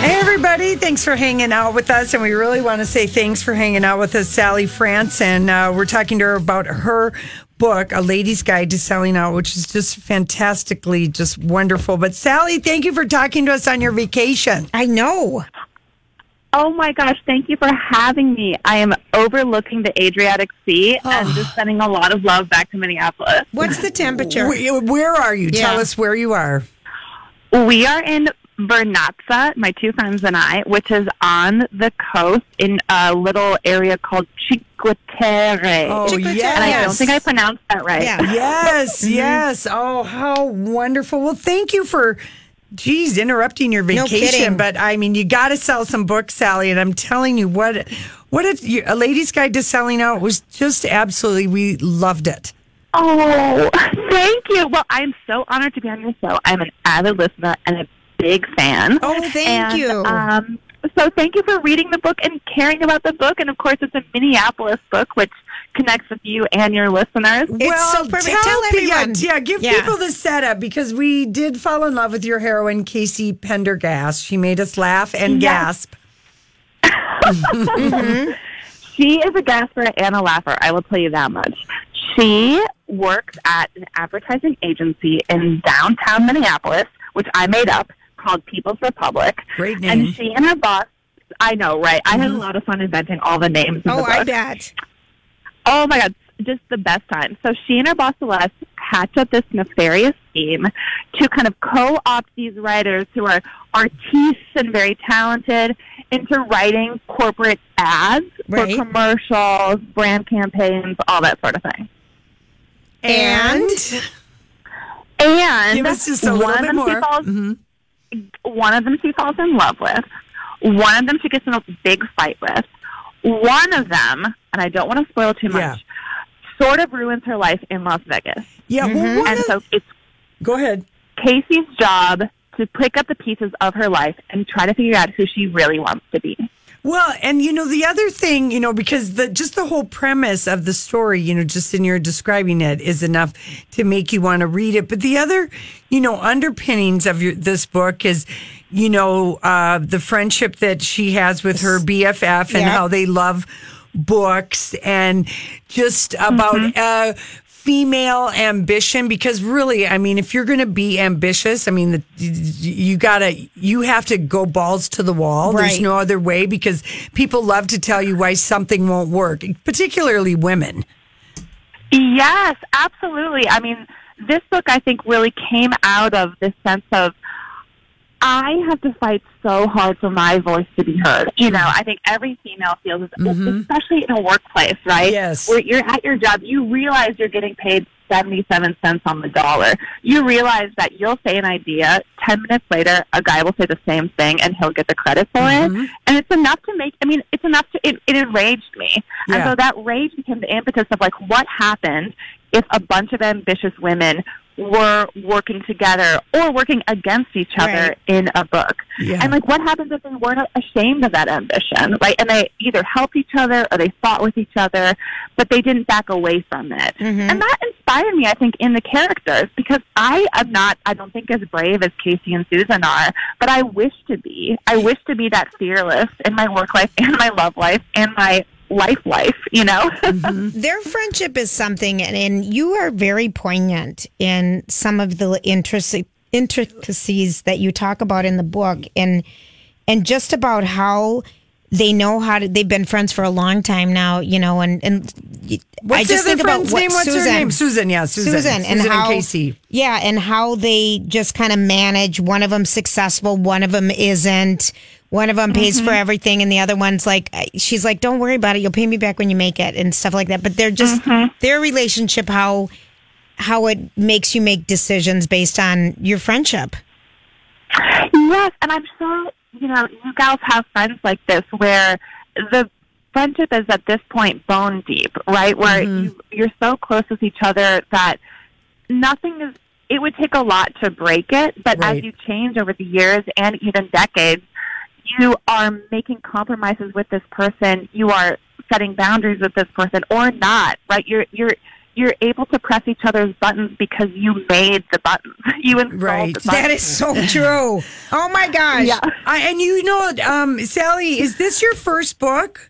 Hey, everybody. Thanks for hanging out with us. And we really want to say thanks for hanging out with us, Sally Franson. And uh, we're talking to her about her book, A Lady's Guide to Selling Out, which is just fantastically just wonderful. But, Sally, thank you for talking to us on your vacation. I know. Oh my gosh, thank you for having me. I am overlooking the Adriatic Sea and just sending a lot of love back to Minneapolis. What's the temperature? Where, where are you? Yeah. Tell us where you are. We are in Vernazza, my two friends and I, which is on the coast in a little area called Cinque Terre. Oh, Cinque Terre. yes. and I don't think I pronounced that right. Yeah. Yes, mm-hmm. yes. Oh, how wonderful. Well, thank you for, geez, interrupting your No vacation. kidding. but I mean, you got to sell some books, Sally. And I'm telling you, what, what a, a lady's guide to selling out was just absolutely, we loved it. Oh, thank you. Well, I'm so honored to be on your show. I'm an avid listener and a big fan. Oh, thank And, you. Um, so thank you for reading the book and caring about the book. And of course, it's a Minneapolis book, which connects with you and your listeners. It's so perfect. Tell pe- yeah, everyone. Yeah, give Yeah. people the setup because we did fall in love with your heroine, Casey Pendergast. She made us laugh and Yes. gasp. She is a gasper and a laugher. I will tell you that much. She works at an advertising agency in downtown Minneapolis, which I made up, called People's Republic. Great name. And she and her boss, I know, right? I had a lot of fun inventing all the names. Oh, the book. I bet. Oh my God, just the best time. So she and her boss Celeste hatch up this nefarious scheme to kind of co-opt these writers who are artistes and very talented into writing corporate ads Right. for commercials, brand campaigns, all that sort of thing. And And Give us just a little bit more. she falls, Mhm. One of them she falls in love with. One of them she gets in a big fight with. One of them, and I don't want to spoil too much, Yeah. sort of ruins her life in Las Vegas. Yeah, well, mm-hmm. And a- so it's go ahead. Casey's job to pick up the pieces of her life and try to figure out who she really wants to be. Well, and you know the other thing, you know, because the just the whole premise of the story, you know, just in your describing it is enough to make you want to read it. But the other, you know, underpinnings of your, this book is, you know, uh, the friendship that she has with her BFF and how they love books and just about uh, female ambition? Because really i mean if you're going to be ambitious i mean the, you gotta you have to go balls to the wall. There's no other way because people love to tell you why something won't work particularly women. Yes, absolutely. I mean, this book I think really came out of this sense of I have to fight so hard for my voice to be heard. You know, I think every female feels, this, mm-hmm. especially in a workplace, right? Yes. Where you're at your job, you realize you're getting paid 77 cents on the dollar. You realize that you'll say an idea, 10 minutes later, a guy will say the same thing and he'll get the credit for it. Mm-hmm. And it's enough to make, I mean, it's enough to, it, it enraged me. Yeah. And so that rage became the impetus of like, what happened if a bunch of ambitious women were working together or working against each other Right. in a book. Yeah. And like what happens if they weren't ashamed of that ambition, right? And they either helped each other or they fought with each other, but they didn't back away from it. Mm-hmm. And that inspired me, I think, in the characters because I am not, I don't think as brave as Casey and Susan are, but I wish to be. I wish to be that fearless in my work life and my love life and my life life, you know? Mm-hmm. their friendship is something, and, and you are very poignant in some of the intric- intricacies that you talk about in the book, and and just about how they know how to. They've been friends for a long time now, you know, and and What's I just think about what name? What's Susan, her name? Susan. Yeah, Susan. Susan, and Susan how Casey. yeah, and how they just kind of manage. One of them successful, one of them isn't. One of them pays Mm-hmm. for everything, and the other one's like, she's like, "Don't worry about it. You'll pay me back when you make it," and stuff like that. But they're just Mm-hmm. their relationship, how how it makes you make decisions based on your friendship. Yes, and I'm sure you know you gals have friends like this where the friendship is at this point bone deep, right? Where you, you're so close with each other that nothing is. It would take a lot to break it, but Right. as you change over the years and even decades, you are making compromises with this person. You are setting boundaries with this person, or not, right? You're you're you're able to press each other's buttons because you made the buttons. You installed Right. the buttons. That is so true. Oh my gosh. Yeah. I, and you know, um, Sally, is this your first book?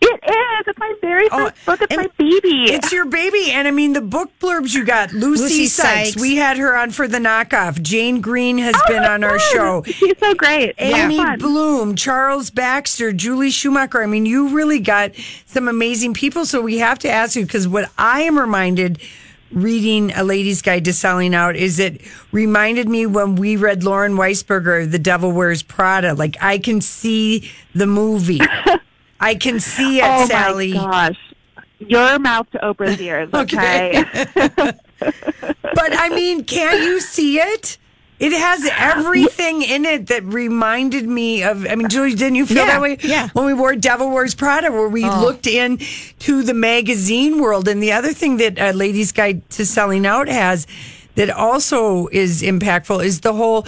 It is. It's my very Oh, first book. It's my baby. It's your baby. And I mean, the book blurbs you got. Lucy, Lucy Sykes. Sykes. We had her on for the knockoff. Jane Green has oh, been on our show. She's so great. Amy Yeah. Bloom, Charles Baxter, Julie Schumacher. I mean, you really got some amazing people. So we have to ask you because what I am reminded reading A Lady's Guide to Selling Out is it reminded me when we read Lauren Weisberger, The Devil Wears Prada. Like I can see the movie. I can see it, Oh Sally. my gosh. Your mouth to Oprah's ears, okay? But I mean, can't you see it? It has everything in it that reminded me of. I mean, Julie, didn't you feel Yeah, that way? yeah. When we wore Devil Wears Prada, where we looked in to the magazine world, and the other thing that uh, Ladies Guide to Selling Out has that also is impactful is the whole.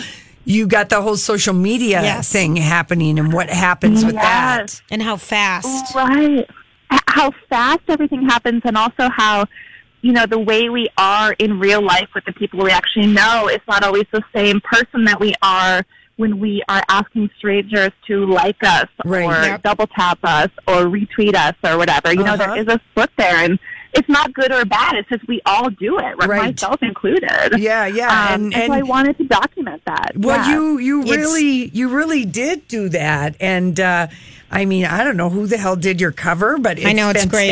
You got the whole social media Yes. thing happening, and what happens with that. And how fast. Right. How fast everything happens, and also how, you know, the way we are in real life with the people we actually know is not always the same person that we are when we are asking strangers to like us Right. or Yep. double tap us or retweet us or whatever. You know, Uh-huh. there is a split there, and it's not good or bad. It's just we all do it, right? Right. myself included. Yeah, yeah, Um, and- and, so I wanted to document that. Well, Yeah. you you It's- really you really did do that, and uh, I mean I don't know who the hell did your cover, but it's I know, it's great.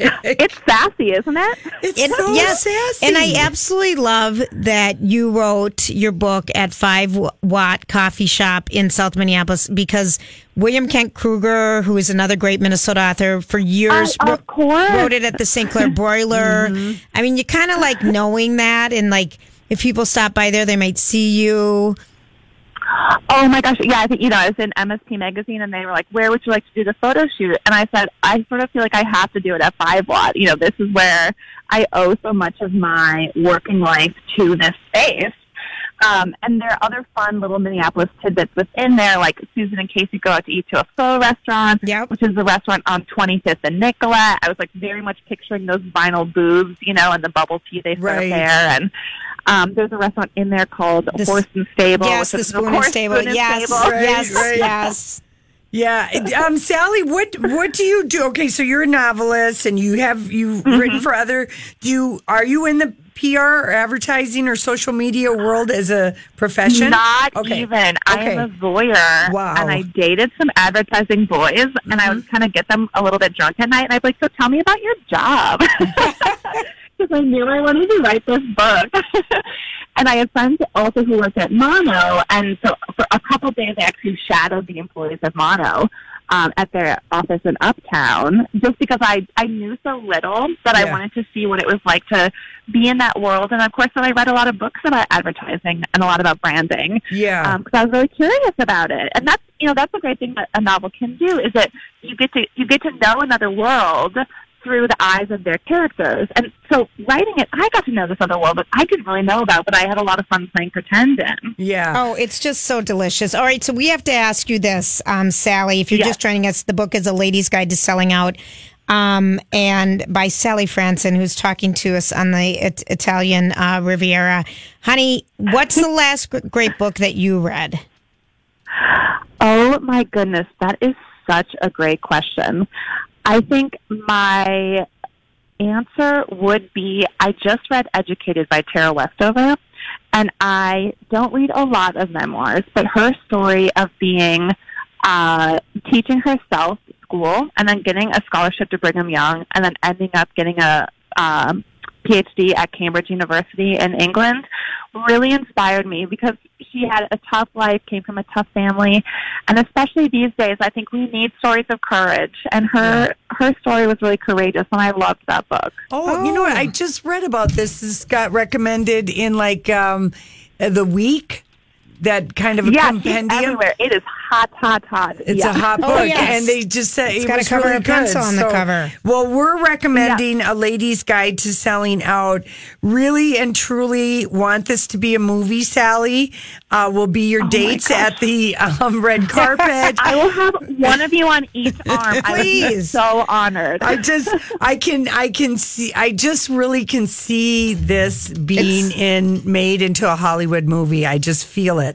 Fantastic. it's sassy, isn't it? It's It- so yes, sassy. and I absolutely love that you wrote your book at Five Watt Coffee Shop in South Minneapolis because William Kent Krueger, who is another great Minnesota author, for years oh, of course. wrote it at the St. Clair Broiler. Mm-hmm. I mean, you kind of like knowing that, and like if people stop by there, they might see you. Oh my gosh, yeah, I think you know, I was in MSP magazine and they were like, Where would you like to do the photo shoot? And I said, I sort of feel like I have to do it at five watt. You know, this is where I owe so much of my working life to this space. Um, and there are other fun little Minneapolis tidbits within there, like Susan and Casey go out to eat to a pho restaurant, Yep. which is the restaurant on 25th and Nicollet. I was like very much picturing those vinyl booths, you know, and the bubble tea they serve Right. there. And um, there's a restaurant in there called The Horse and Stable. yes, the is, Spoon and Stable. Spoon and Yes, Stable. Right, yes, right. yes. yeah. Um, Sally, what what do you do? Okay, so you're a novelist, and you have you Mm-hmm. written for other. Do you are you in the PR or advertising or social media world as a profession? Not Okay. even. I Okay. am a voyeur. Wow. Mm-hmm. And I dated some advertising boys, and I would kind of get them a little bit drunk at night, and I'd be like, "So tell me about your job," because I knew I wanted to write this book. and I had friends also who worked at Mono, and so for a couple days, I actually shadowed the employees of Mono. Um, at their office in Uptown, just because I I knew so little that I wanted to see what it was like to be in that world, and of course, then I read a lot of books about advertising and a lot about branding Yeah. because I was really curious about it. And that's you know that's a great thing that a novel can do is that you get to you get to know another world through the eyes of their characters. And so writing it, I got to know this other world that I didn't really know about, but I had a lot of fun playing pretend in. yeah. Oh, it's just so delicious. All right, so we have to ask you this, um, Sally. If you're Yes. just joining us, the book is A Lady's Guide to Selling Out, um, and by Sally Franson, who's talking to us on the it- Italian uh, Riviera. Honey, what's the last great book that you read? Oh my goodness, that is such a great question. I think my answer would be I just read Educated by Tara Westover. And I don't read a lot of memoirs, but her story of being uh, teaching herself school and then getting a scholarship to Brigham Young and then ending up getting a um, PhD at Cambridge University in England really inspired me because she had a tough life, came from a tough family, and especially these days, I think we need stories of courage. And her her story was really courageous, and I loved that book. Oh, you know what? I just read about this. This got recommended in like um, the week. That kind of a yeah, she's compendium. everywhere. It is hot, hot, hot. It's yeah. a hot Oh, book, yes. and they just said It's it got a cover really of pencil good. on the cover. Well, we're recommending a lady's guide to selling out. Really and truly want this to be a movie. Sally uh, will be Oh your dates at the um, red carpet. I will have one of you on each arm. I would be Please. so honored. I just, I can, I can see, I just really can see this being in made into a Hollywood movie. I just feel it.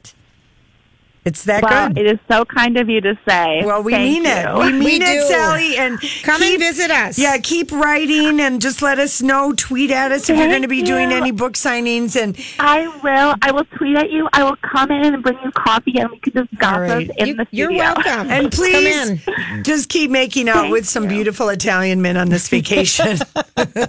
It's that well, good. it is so kind of you to say. Well, we Thank mean it. We mean We it, do. Sally. And Come and visit us. Yeah, keep writing and just let us know. Tweet at us if you're going to be doing any book signings. And I will. I will tweet at you. I will come in and bring you coffee, and we can just gossip those in You, the studio. you're welcome. and please in. just keep making out Thank with some you. beautiful Italian men on this vacation.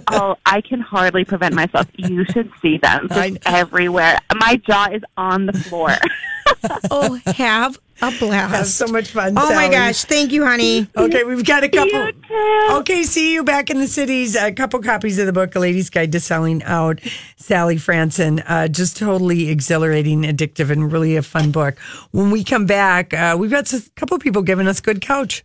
Oh, I can hardly prevent myself. You should see them just I- everywhere. My jaw is on the floor. Oh, have a blast. Have so much fun. Oh my gosh. Thank you, honey. Okay, we've got a couple. Okay, see you back in the cities. A couple copies of the book, A Lady's Guide to Selling Out. Sally Franson, uh, just totally exhilarating, addictive, and really a fun book. When we come back, uh, we've got a couple people giving us good couch.